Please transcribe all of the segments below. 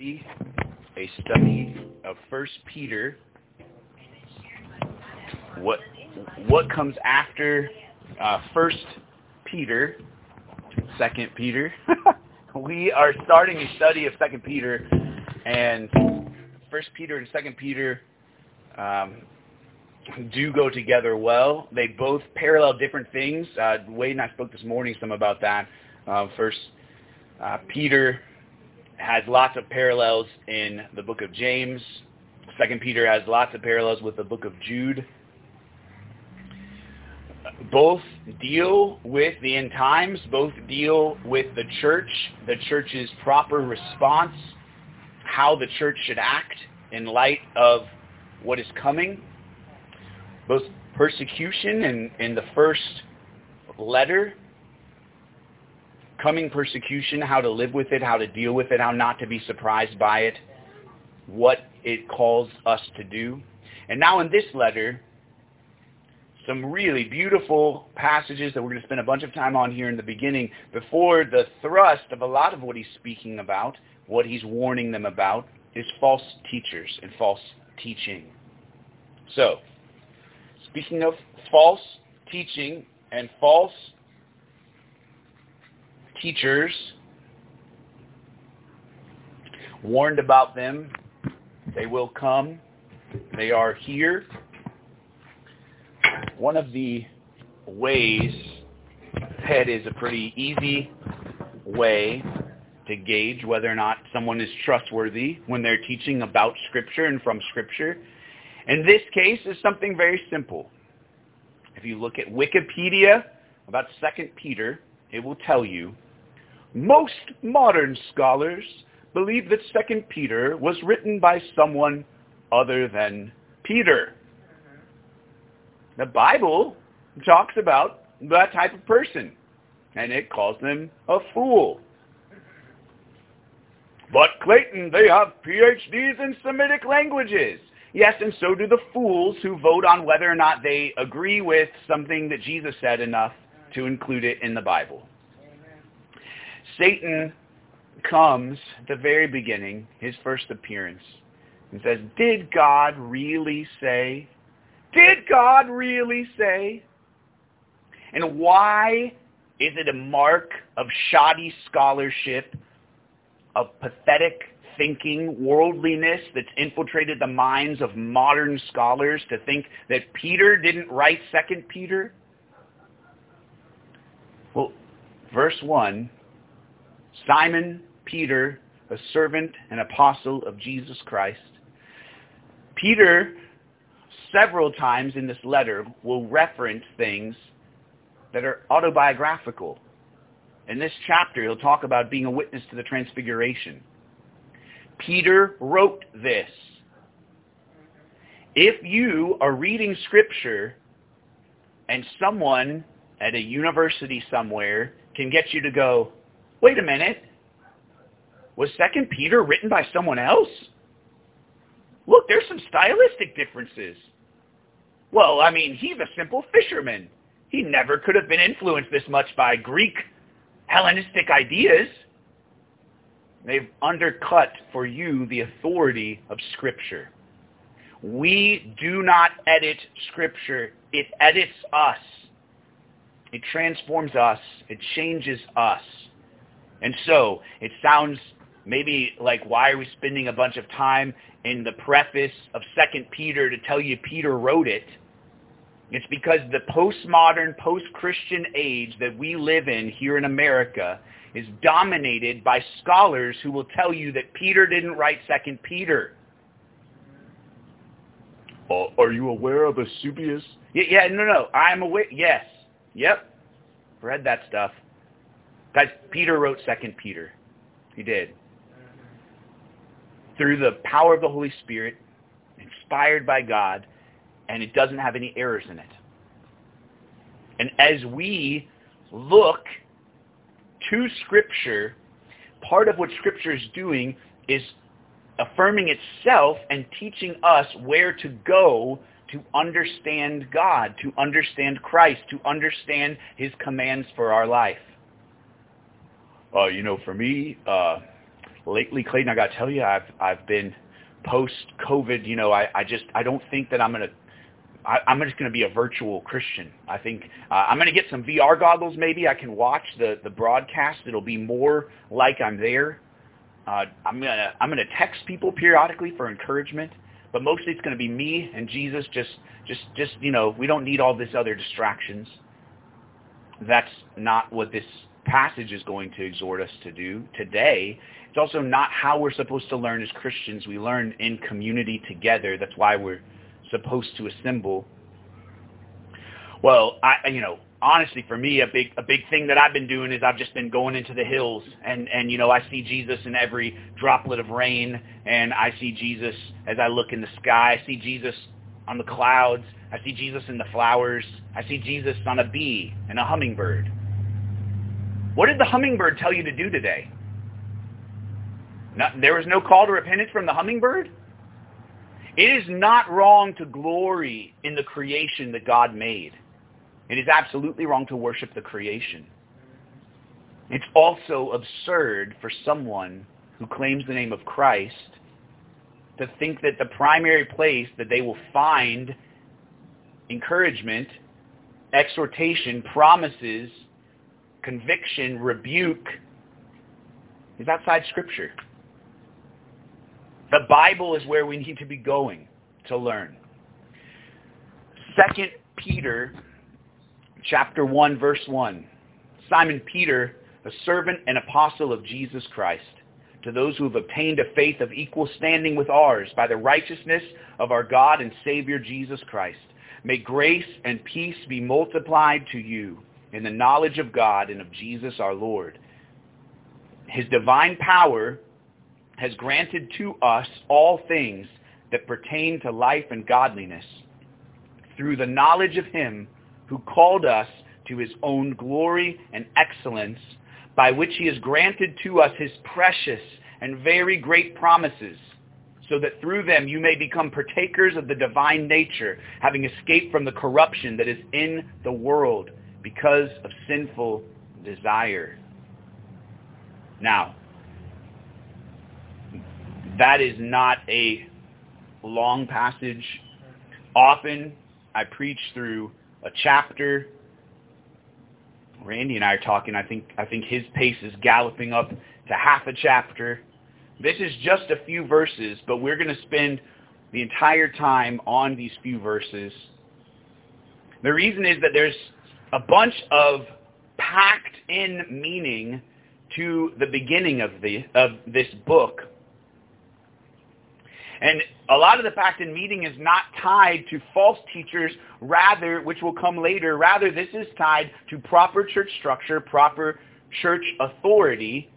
a study of First Peter. What what comes after uh, First Peter, Second Peter? we are starting a study of Second Peter, and First Peter and Second Peter um, do go together well. They both parallel different things. Uh, Wade and I spoke this morning some about that. Uh, first, uh, Peter has lots of parallels in the book of James. Second Peter has lots of parallels with the book of Jude. Both deal with the end times. Both deal with the church, the church's proper response, how the church should act in light of what is coming. Both persecution in, in the first letter coming persecution, how to live with it, how to deal with it, how not to be surprised by it, what it calls us to do. And now in this letter, some really beautiful passages that we're going to spend a bunch of time on here in the beginning before the thrust of a lot of what he's speaking about, what he's warning them about, is false teachers and false teaching. So, speaking of false teaching and false teachers warned about them. They will come. They are here. One of the ways, that is a pretty easy way to gauge whether or not someone is trustworthy when they're teaching about Scripture and from Scripture. In this case, is something very simple. If you look at Wikipedia about 2 Peter, it will tell you most modern scholars believe that 2 Peter was written by someone other than Peter. The Bible talks about that type of person, and it calls them a fool. But Clayton, they have PhDs in Semitic languages. Yes, and so do the fools who vote on whether or not they agree with something that Jesus said enough to include it in the Bible. Satan comes at the very beginning, his first appearance, and says, did God really say? Did God really say? And why is it a mark of shoddy scholarship, of pathetic thinking, worldliness that's infiltrated the minds of modern scholars to think that Peter didn't write Second Peter? Well, verse 1 Simon Peter, a servant and apostle of Jesus Christ. Peter, several times in this letter, will reference things that are autobiographical. In this chapter, he'll talk about being a witness to the transfiguration. Peter wrote this. If you are reading scripture and someone at a university somewhere can get you to go, Wait a minute. Was Second Peter written by someone else? Look, there's some stylistic differences. Well, I mean, he's a simple fisherman. He never could have been influenced this much by Greek Hellenistic ideas. They've undercut for you the authority of Scripture. We do not edit Scripture. It edits us. It transforms us. It changes us. And so it sounds maybe like why are we spending a bunch of time in the preface of Second Peter to tell you Peter wrote it? It's because the postmodern, post-Christian age that we live in here in America is dominated by scholars who will tell you that Peter didn't write Second Peter. Uh, are you aware of Eusebius? Yeah, yeah, no, no, I'm aware. Yes, yep, read that stuff. Guys, Peter wrote Second Peter. He did. Through the power of the Holy Spirit, inspired by God, and it doesn't have any errors in it. And as we look to Scripture, part of what Scripture is doing is affirming itself and teaching us where to go to understand God, to understand Christ, to understand his commands for our life uh, you know, for me, uh, lately, Clayton, I got to tell you, I've I've been post-COVID. You know, I I just I don't think that I'm gonna. I, I'm just going to be a virtual Christian. I think uh, I'm going to get some VR goggles. Maybe I can watch the the broadcast. It'll be more like I'm there. Uh, I'm gonna I'm gonna text people periodically for encouragement, but mostly it's going to be me and Jesus. Just just just you know, we don't need all this other distractions. That's not what this passage is going to exhort us to do today. It's also not how we're supposed to learn as Christians. We learn in community together. That's why we're supposed to assemble. Well, I you know, honestly for me a big a big thing that I've been doing is I've just been going into the hills and and you know I see Jesus in every droplet of rain and I see Jesus as I look in the sky. I see Jesus on the clouds. I see Jesus in the flowers. I see Jesus on a bee and a hummingbird. What did the hummingbird tell you to do today? Not, there was no call to repentance from the hummingbird? It is not wrong to glory in the creation that God made. It is absolutely wrong to worship the creation. It's also absurd for someone who claims the name of Christ to think that the primary place that they will find encouragement, exhortation, promises, conviction, rebuke is outside Scripture. The Bible is where we need to be going to learn. Second Peter chapter 1 verse 1. Simon Peter, a servant and apostle of Jesus Christ, to those who have obtained a faith of equal standing with ours by the righteousness of our God and Savior Jesus Christ. May grace and peace be multiplied to you in the knowledge of God and of Jesus our Lord. His divine power has granted to us all things that pertain to life and godliness through the knowledge of him who called us to his own glory and excellence, by which he has granted to us his precious and very great promises, so that through them you may become partakers of the divine nature, having escaped from the corruption that is in the world because of sinful desire. Now, that is not a long passage. Often I preach through a chapter. Randy and I are talking. I think I think his pace is galloping up to half a chapter. This is just a few verses, but we're going to spend the entire time on these few verses. The reason is that there's a bunch of packed in meaning to the beginning of the of this book and a lot of the fact in meeting is not tied to false teachers, rather, which will come later, rather this is tied to proper church structure, proper church authority,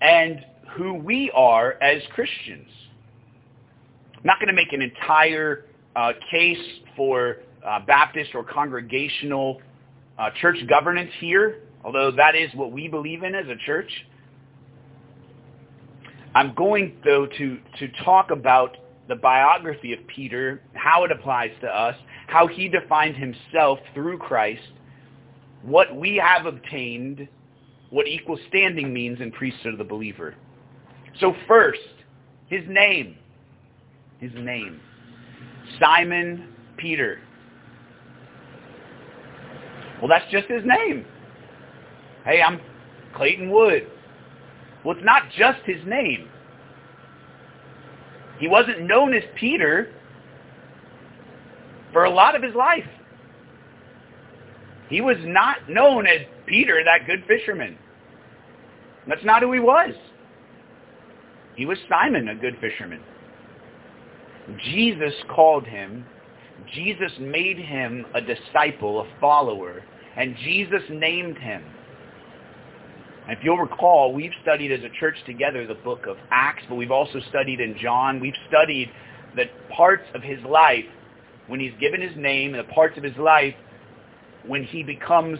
and who we are as Christians. I'm not going to make an entire uh, case for uh, Baptist or congregational uh, church governance here, although that is what we believe in as a church. I'm going, though, to, to talk about the biography of Peter, how it applies to us, how he defined himself through Christ, what we have obtained, what equal standing means in priesthood of the believer. So first, his name. His name. Simon Peter. Well, that's just his name. Hey, I'm Clayton Wood. Well, it's not just his name. He wasn't known as Peter for a lot of his life. He was not known as Peter, that good fisherman. That's not who he was. He was Simon, a good fisherman. Jesus called him. Jesus made him a disciple, a follower, and Jesus named him. If you'll recall, we've studied as a church together the book of Acts, but we've also studied in John. We've studied the parts of his life when he's given his name and the parts of his life when he becomes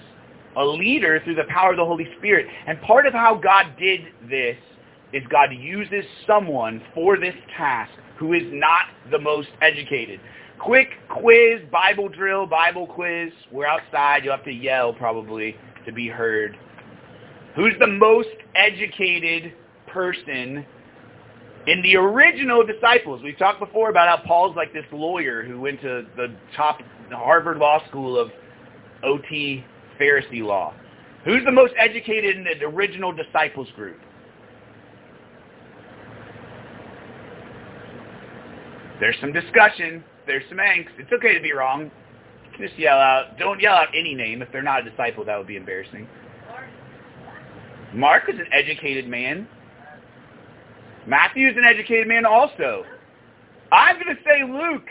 a leader through the power of the Holy Spirit. And part of how God did this is God uses someone for this task who is not the most educated. Quick quiz, Bible drill, Bible quiz. We're outside. You'll have to yell probably to be heard. Who's the most educated person in the original disciples. We've talked before about how Paul's like this lawyer who went to the top Harvard Law School of OT Pharisee law. Who's the most educated in the original disciples group? There's some discussion. There's some angst. It's okay to be wrong. Just yell out. Don't yell out any name. If they're not a disciple, that would be embarrassing. Mark is an educated man. Matthew is an educated man also. I'm going to say Luke.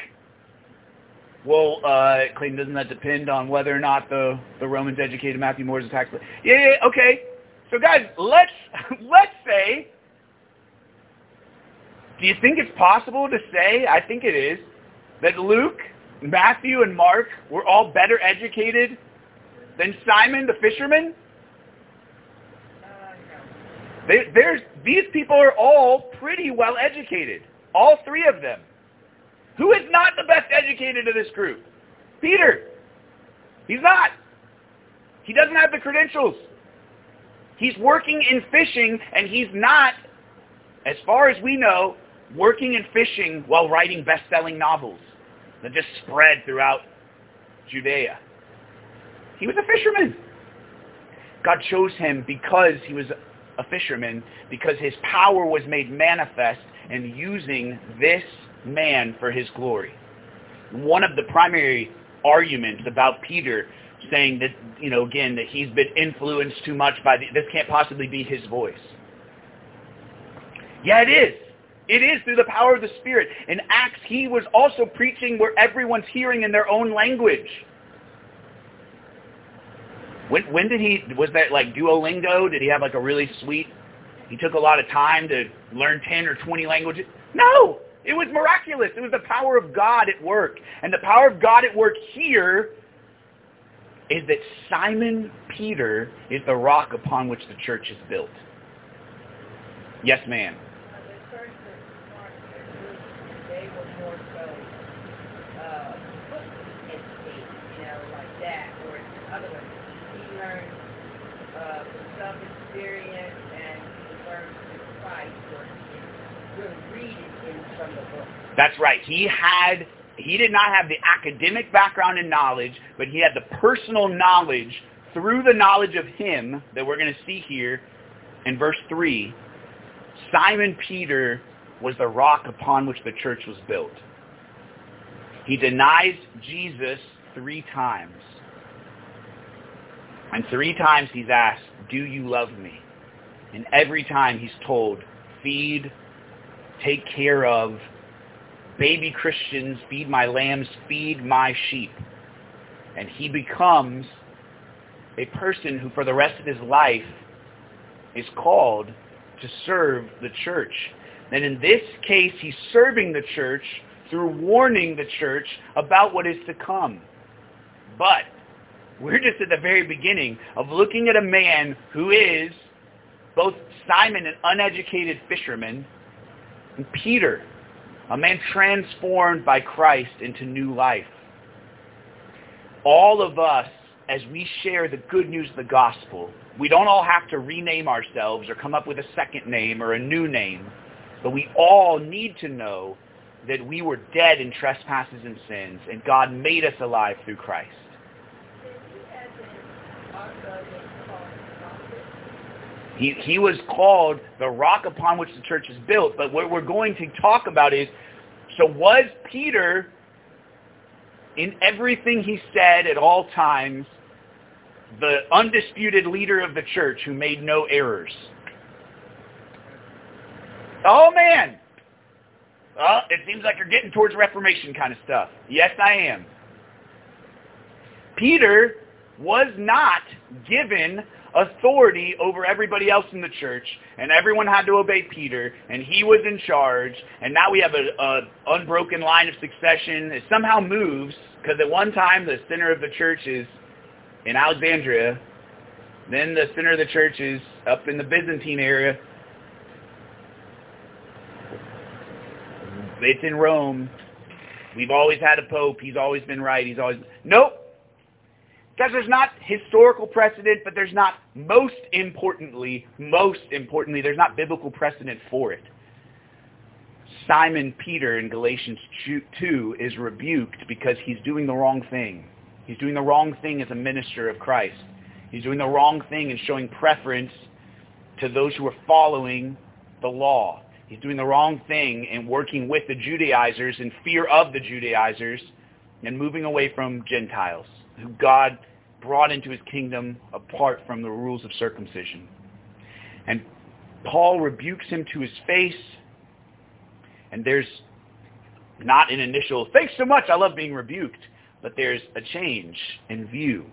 Well, uh, Clayton, doesn't that depend on whether or not the, the Romans educated Matthew more as a tax collector? Yeah, yeah, okay. So guys, let's, let's say, do you think it's possible to say, I think it is, that Luke, Matthew, and Mark were all better educated than Simon the fisherman? They, there's, these people are all pretty well educated. All three of them. Who is not the best educated of this group? Peter. He's not. He doesn't have the credentials. He's working in fishing, and he's not, as far as we know, working in fishing while writing best-selling novels that just spread throughout Judea. He was a fisherman. God chose him because he was a fisherman, because his power was made manifest in using this man for his glory. One of the primary arguments about Peter saying that, you know, again, that he's been influenced too much by the, this can't possibly be his voice. Yeah, it is. It is through the power of the Spirit. In Acts, he was also preaching where everyone's hearing in their own language. When, when did he, was that like Duolingo? Did he have like a really sweet, he took a lot of time to learn 10 or 20 languages? No! It was miraculous. It was the power of God at work. And the power of God at work here is that Simon Peter is the rock upon which the church is built. Yes, ma'am. That's right. He had he did not have the academic background and knowledge, but he had the personal knowledge through the knowledge of him that we're going to see here in verse 3. Simon Peter was the rock upon which the church was built. He denies Jesus three times. And three times he's asked, do you love me? And every time he's told, feed, take care of, baby Christians, feed my lambs, feed my sheep. And he becomes a person who for the rest of his life is called to serve the church. And in this case, he's serving the church through warning the church about what is to come. But we're just at the very beginning of looking at a man who is both Simon, an uneducated fisherman, and Peter, a man transformed by Christ into new life. All of us, as we share the good news of the gospel, we don't all have to rename ourselves or come up with a second name or a new name, but we all need to know that we were dead in trespasses and sins, and God made us alive through Christ. He, he was called the rock upon which the church is built. But what we're going to talk about is, so was Peter, in everything he said at all times, the undisputed leader of the church who made no errors? Oh, man. Well, it seems like you're getting towards Reformation kind of stuff. Yes, I am. Peter was not given authority over everybody else in the church, and everyone had to obey Peter, and he was in charge, and now we have a, a unbroken line of succession. It somehow moves, because at one time the center of the church is in Alexandria, then the center of the church is up in the Byzantine area. It's in Rome. We've always had a pope. He's always been right. He's always... Nope. Because there's not historical precedent, but there's not, most importantly, most importantly, there's not biblical precedent for it. Simon Peter in Galatians 2 is rebuked because he's doing the wrong thing. He's doing the wrong thing as a minister of Christ. He's doing the wrong thing in showing preference to those who are following the law. He's doing the wrong thing in working with the Judaizers in fear of the Judaizers and moving away from Gentiles who God brought into his kingdom apart from the rules of circumcision. And Paul rebukes him to his face, and there's not an initial, thanks so much, I love being rebuked, but there's a change in view.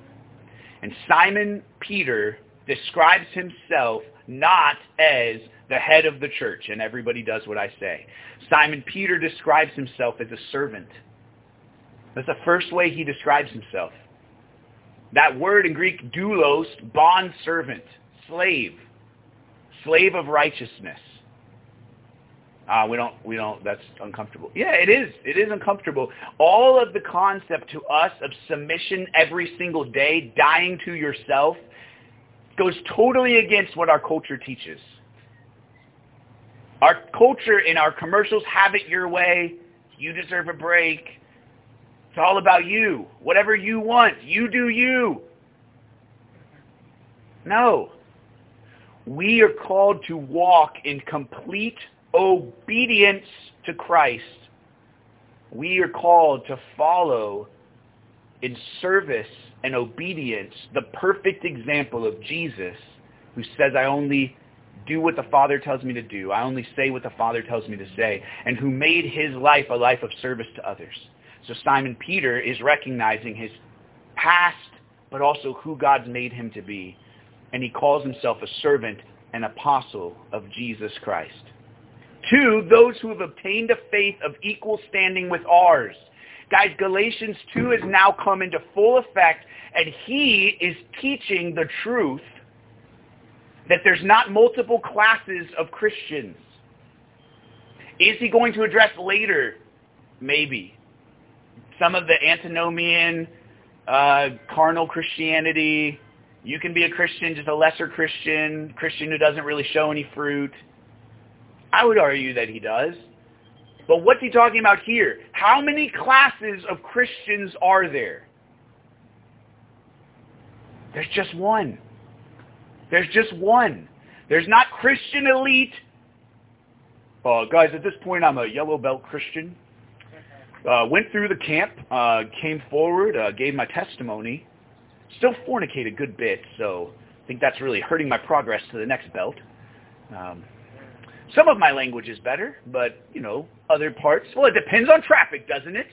And Simon Peter describes himself not as the head of the church, and everybody does what I say. Simon Peter describes himself as a servant. That's the first way he describes himself. That word in Greek, doulos, bond servant, slave, slave of righteousness. Uh, we don't, we don't, that's uncomfortable. Yeah, it is. It is uncomfortable. All of the concept to us of submission every single day, dying to yourself, goes totally against what our culture teaches. Our culture in our commercials, have it your way, you deserve a break, it's all about you. Whatever you want, you do you. No. We are called to walk in complete obedience to Christ. We are called to follow in service and obedience the perfect example of Jesus who says, I only do what the Father tells me to do. I only say what the Father tells me to say. And who made his life a life of service to others. So Simon Peter is recognizing his past, but also who God's made him to be. And he calls himself a servant and apostle of Jesus Christ. Two, those who have obtained a faith of equal standing with ours. Guys, Galatians 2 has now come into full effect, and he is teaching the truth that there's not multiple classes of Christians. Is he going to address later? Maybe some of the antinomian, uh, carnal Christianity. You can be a Christian, just a lesser Christian, Christian who doesn't really show any fruit. I would argue that he does. But what's he talking about here? How many classes of Christians are there? There's just one. There's just one. There's not Christian elite. Uh, guys, at this point, I'm a yellow belt Christian. Uh, went through the camp, uh, came forward, uh, gave my testimony. Still fornicate a good bit, so I think that's really hurting my progress to the next belt. Um, some of my language is better, but, you know, other parts, well, it depends on traffic, doesn't it?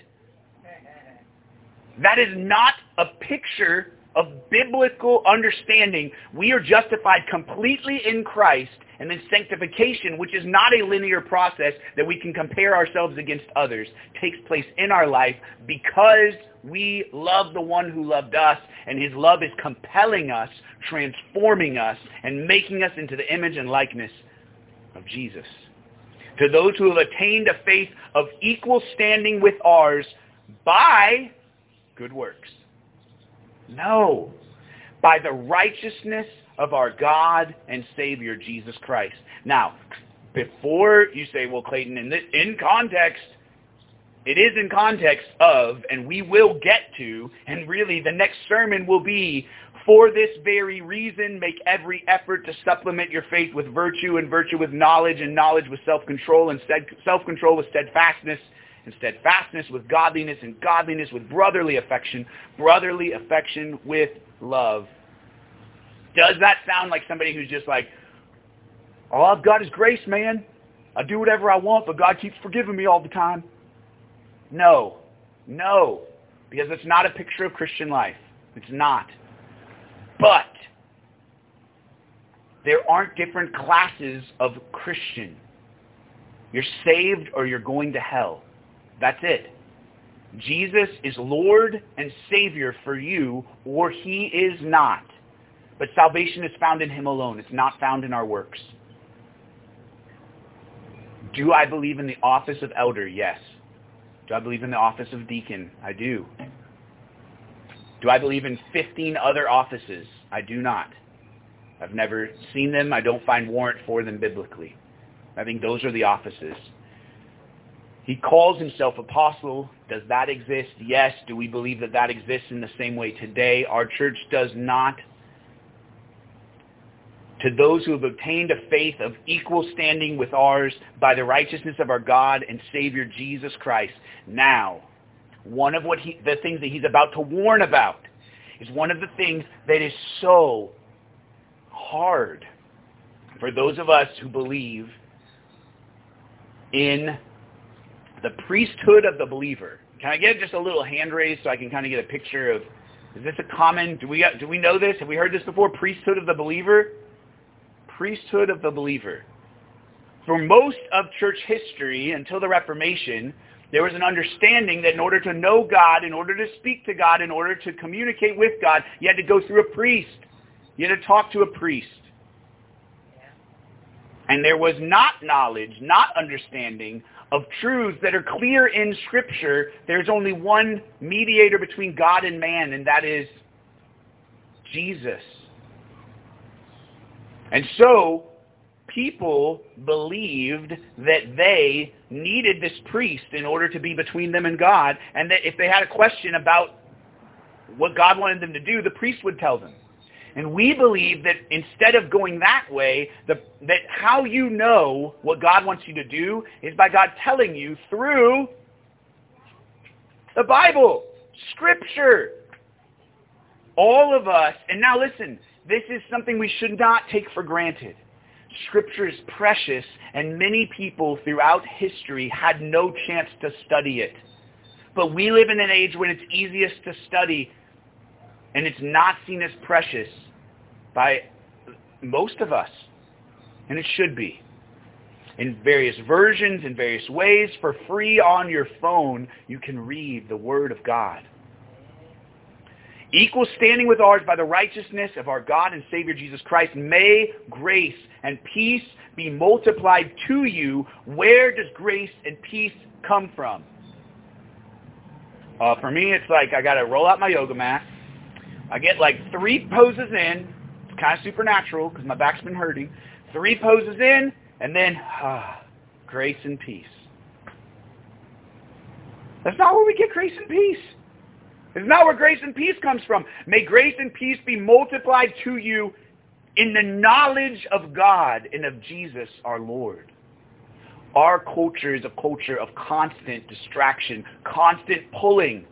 That is not a picture of biblical understanding. We are justified completely in Christ and then sanctification, which is not a linear process that we can compare ourselves against others, takes place in our life because we love the one who loved us, and his love is compelling us, transforming us, and making us into the image and likeness of Jesus. To those who have attained a faith of equal standing with ours by good works. No, by the righteousness of our God and Savior, Jesus Christ. Now, before you say, well, Clayton, in, this, in context, it is in context of, and we will get to, and really the next sermon will be, for this very reason, make every effort to supplement your faith with virtue, and virtue with knowledge, and knowledge with self-control, and self-control with steadfastness, and steadfastness with godliness, and godliness with brotherly affection, brotherly affection with love. Does that sound like somebody who's just like, all I've got is grace, man. I do whatever I want, but God keeps forgiving me all the time? No. No. Because it's not a picture of Christian life. It's not. But there aren't different classes of Christian. You're saved or you're going to hell. That's it. Jesus is Lord and Savior for you or he is not. But salvation is found in him alone. It's not found in our works. Do I believe in the office of elder? Yes. Do I believe in the office of deacon? I do. Do I believe in 15 other offices? I do not. I've never seen them. I don't find warrant for them biblically. I think those are the offices. He calls himself apostle. Does that exist? Yes. Do we believe that that exists in the same way today? Our church does not. To those who have obtained a faith of equal standing with ours by the righteousness of our God and Savior Jesus Christ. Now, one of what he, the things that he's about to warn about is one of the things that is so hard for those of us who believe in the priesthood of the believer. Can I get just a little hand raise so I can kind of get a picture of, is this a common, do we, do we know this? Have we heard this before? Priesthood of the believer? Priesthood of the believer. For most of church history until the Reformation, there was an understanding that in order to know God, in order to speak to God, in order to communicate with God, you had to go through a priest. You had to talk to a priest. And there was not knowledge, not understanding of truths that are clear in Scripture. There's only one mediator between God and man, and that is Jesus. And so, people believed that they needed this priest in order to be between them and God, and that if they had a question about what God wanted them to do, the priest would tell them. And we believe that instead of going that way, the, that how you know what God wants you to do is by God telling you through the Bible, Scripture. All of us, and now listen, this is something we should not take for granted. Scripture is precious, and many people throughout history had no chance to study it. But we live in an age when it's easiest to study, and it's not seen as precious by most of us, and it should be. In various versions, in various ways, for free on your phone, you can read the Word of God. Equal standing with ours by the righteousness of our God and Savior Jesus Christ, may grace and peace be multiplied to you. Where does grace and peace come from? Uh, for me, it's like I got to roll out my yoga mat. I get like three poses in, It's kind of supernatural because my back's been hurting. Three poses in, and then ah, grace and peace. That's not where we get grace and peace. It's not where grace and peace comes from. May grace and peace be multiplied to you in the knowledge of God and of Jesus our Lord. Our culture is a culture of constant distraction, constant pulling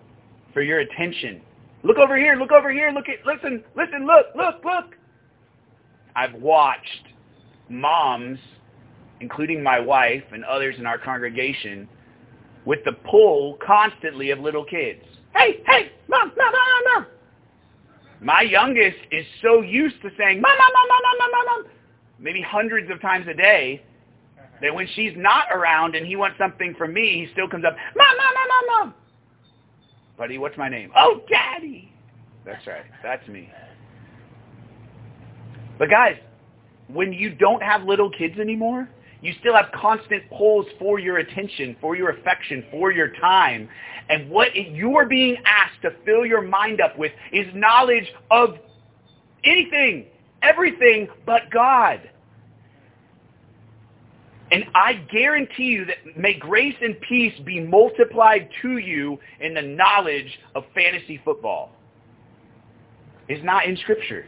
for your attention. Look over here, look over here, look at, listen, listen, look, look, look. I've watched moms, including my wife and others in our congregation, with the pull constantly of little kids. Hey, hey, mom, mom, mom, mom. My youngest is so used to saying, mom, mom, mom, mom, mom, mom, mom, maybe hundreds of times a day, that when she's not around and he wants something from me, he still comes up, mom, mom, mom, mom, mom. Buddy, what's my name? Oh, daddy. That's right. That's me. But guys, when you don't have little kids anymore, you still have constant pulls for your attention, for your affection, for your time. And what you are being asked to fill your mind up with is knowledge of anything, everything but God. And I guarantee you that may grace and peace be multiplied to you in the knowledge of fantasy football. It's not in Scripture.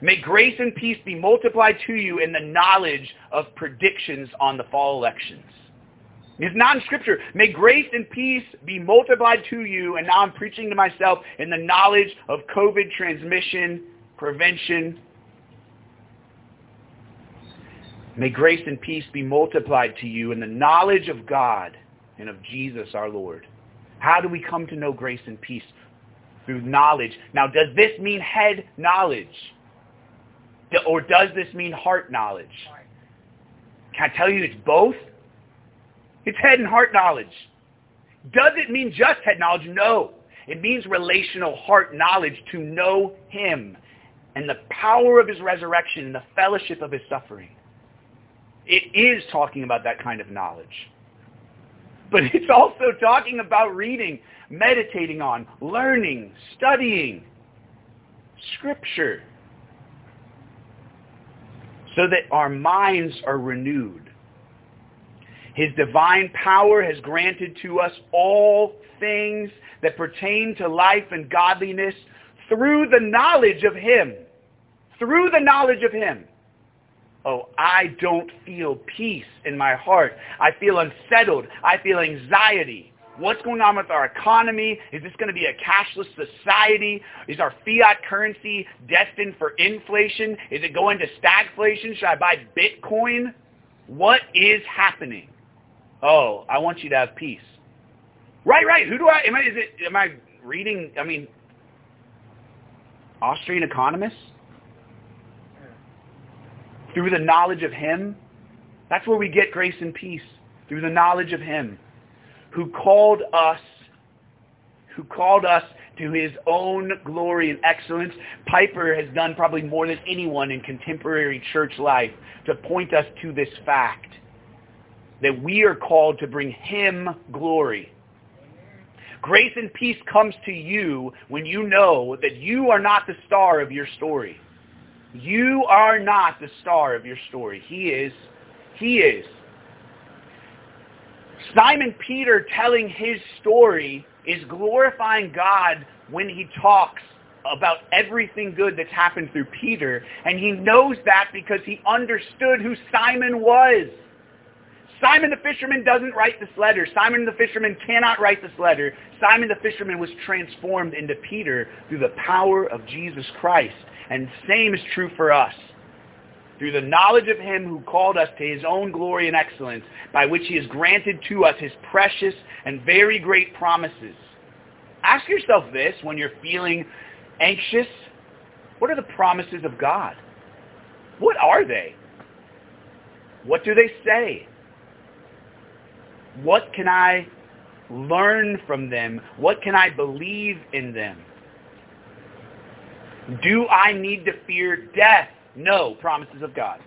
May grace and peace be multiplied to you in the knowledge of predictions on the fall elections. It's not in Scripture. May grace and peace be multiplied to you, and now I'm preaching to myself, in the knowledge of COVID transmission, prevention. May grace and peace be multiplied to you in the knowledge of God and of Jesus our Lord. How do we come to know grace and peace? Through knowledge. Now, does this mean head knowledge? Or does this mean heart knowledge? Can I tell you it's both? It's head and heart knowledge. Does it mean just head knowledge? No. It means relational heart knowledge to know him and the power of his resurrection and the fellowship of his suffering. It is talking about that kind of knowledge. but it's also talking about reading, meditating on, learning, studying Scripture so that our minds are renewed. His divine power has granted to us all things that pertain to life and godliness through the knowledge of Him. Through the knowledge of Him. Oh, I don't feel peace in my heart. I feel unsettled. I feel anxiety. What's going on with our economy? Is this going to be a cashless society? Is our fiat currency destined for inflation? Is it going to stagflation? Should I buy Bitcoin? What is happening? Oh, I want you to have peace. Right, right. Who do I am I is it am I reading I mean Austrian economists? Through the knowledge of him? That's where we get grace and peace. Through the knowledge of him who called us who called us to his own glory and excellence. Piper has done probably more than anyone in contemporary church life to point us to this fact that we are called to bring him glory. Grace and peace comes to you when you know that you are not the star of your story. You are not the star of your story. He is. He is. Simon Peter telling his story is glorifying God when he talks about everything good that's happened through Peter. And he knows that because he understood who Simon was. Simon the fisherman doesn't write this letter. Simon the fisherman cannot write this letter. Simon the fisherman was transformed into Peter through the power of Jesus Christ. And the same is true for us. Through the knowledge of him who called us to his own glory and excellence, by which he has granted to us his precious and very great promises. Ask yourself this when you're feeling anxious. What are the promises of God? What are they? What do they say? What can I learn from them? What can I believe in them? Do I need to fear death? No, promises of God.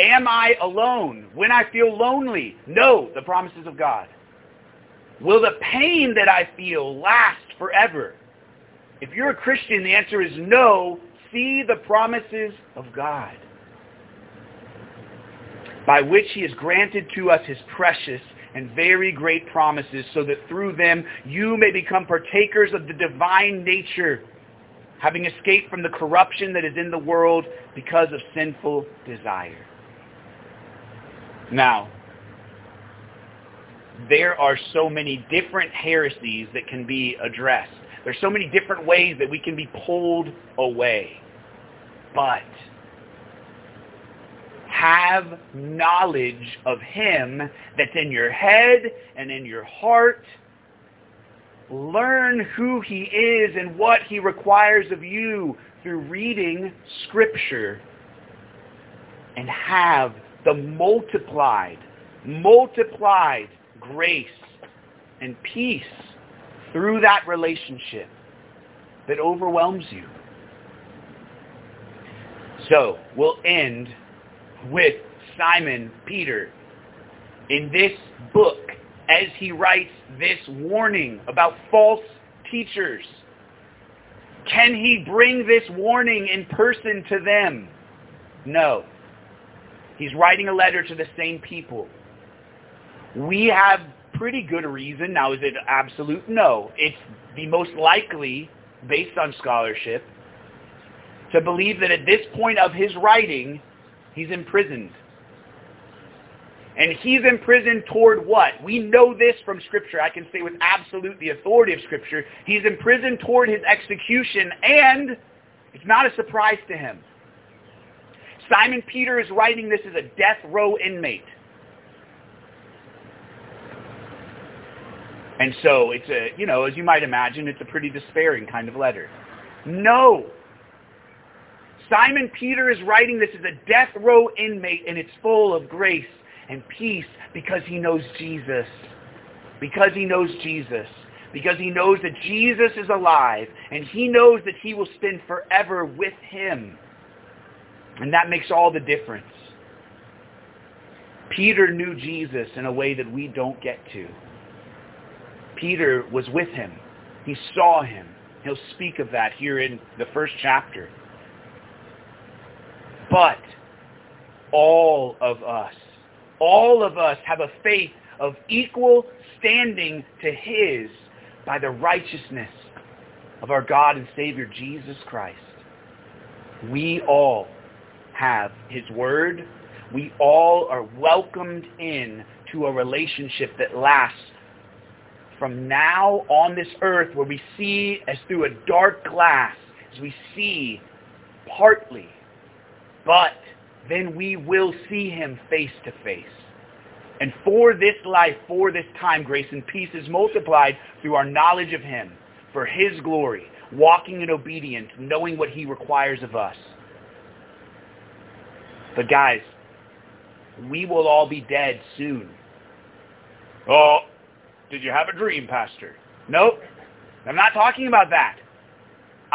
Am I alone when I feel lonely? No, the promises of God. Will the pain that I feel last forever? If you're a Christian, the answer is no. See the promises of God, by which he has granted to us his precious and very great promises, so that through them you may become partakers of the divine nature, having escaped from the corruption that is in the world because of sinful desire. Now, there are so many different heresies that can be addressed. There's so many different ways that we can be pulled away. But have knowledge of him that's in your head and in your heart. Learn who he is and what he requires of you through reading Scripture. And have the multiplied, multiplied grace and peace through that relationship that overwhelms you. So, we'll end with Simon Peter in this book as he writes this warning about false teachers. Can he bring this warning in person to them? No. He's writing a letter to the same people. We have pretty good reason. Now, is it absolute? No. It's the most likely, based on scholarship, to believe that at this point of his writing, He's imprisoned. And he's imprisoned toward what? We know this from Scripture. I can say with absolute the authority of Scripture. He's imprisoned toward his execution, and it's not a surprise to him. Simon Peter is writing this as a death row inmate. And so it's a, you know, as you might imagine, it's a pretty despairing kind of letter. No, Simon Peter is writing this as a death row inmate, and it's full of grace and peace because he knows Jesus. Because he knows Jesus. Because he knows that Jesus is alive, and he knows that he will spend forever with him. And that makes all the difference. Peter knew Jesus in a way that we don't get to. Peter was with him. He saw him. He'll speak of that here in the first chapter. But all of us, all of us have a faith of equal standing to his by the righteousness of our God and Savior Jesus Christ. We all have his word. We all are welcomed in to a relationship that lasts from now on this earth where we see as through a dark glass, as we see partly, but then we will see him face to face. And for this life, for this time, grace and peace is multiplied through our knowledge of him, for his glory, walking in obedience, knowing what he requires of us. But guys, we will all be dead soon. Oh, did you have a dream, Pastor? Nope. I'm not talking about that.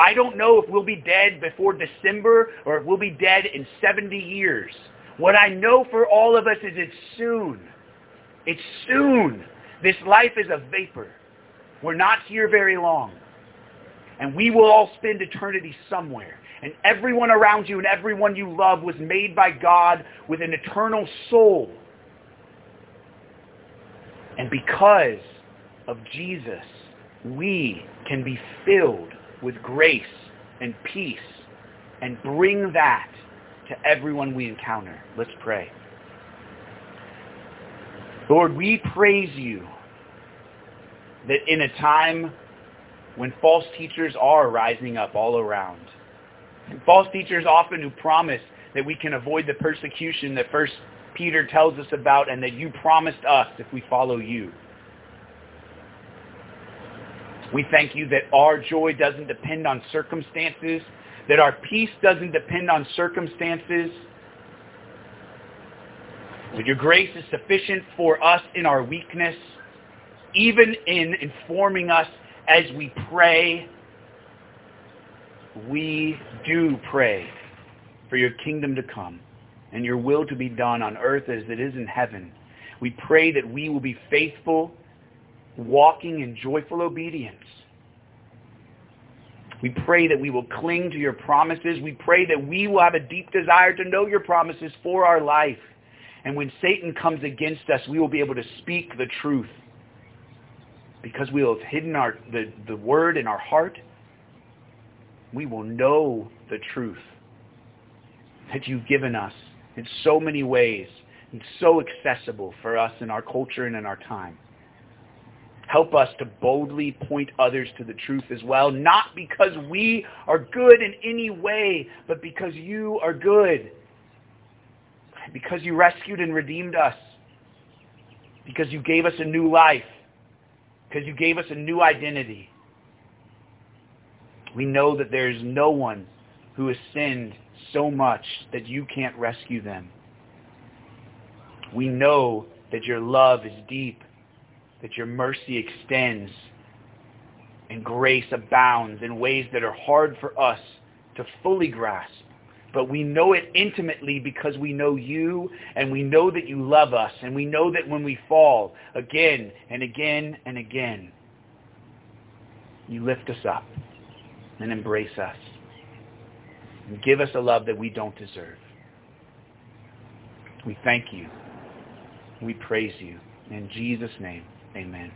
I don't know if we'll be dead before December or if we'll be dead in 70 years. What I know for all of us is it's soon. It's soon. This life is a vapor. We're not here very long. And we will all spend eternity somewhere. And everyone around you and everyone you love was made by God with an eternal soul. And because of Jesus, we can be filled with grace and peace and bring that to everyone we encounter. Let's pray. Lord, we praise you that in a time when false teachers are rising up all around, and false teachers often who promise that we can avoid the persecution that First Peter tells us about and that you promised us if we follow you. We thank you that our joy doesn't depend on circumstances, that our peace doesn't depend on circumstances, that your grace is sufficient for us in our weakness, even in informing us as we pray. We do pray for your kingdom to come and your will to be done on earth as it is in heaven. We pray that we will be faithful, walking in joyful obedience. We pray that we will cling to your promises. We pray that we will have a deep desire to know your promises for our life. And when Satan comes against us, we will be able to speak the truth. Because we will have hidden our, the, the word in our heart, we will know the truth that you've given us in so many ways and so accessible for us in our culture and in our time. Help us to boldly point others to the truth as well, not because we are good in any way, but because you are good because you rescued and redeemed us, because you gave us a new life, because you gave us a new identity. We know that there is no one who has sinned so much that you can't rescue them. We know that your love is deep, that your mercy extends, and grace abounds in ways that are hard for us to fully grasp but we know it intimately because we know you and we know that you love us and we know that when we fall again and again and again, you lift us up and embrace us and give us a love that we don't deserve. We thank you. We praise you. In Jesus' name, amen.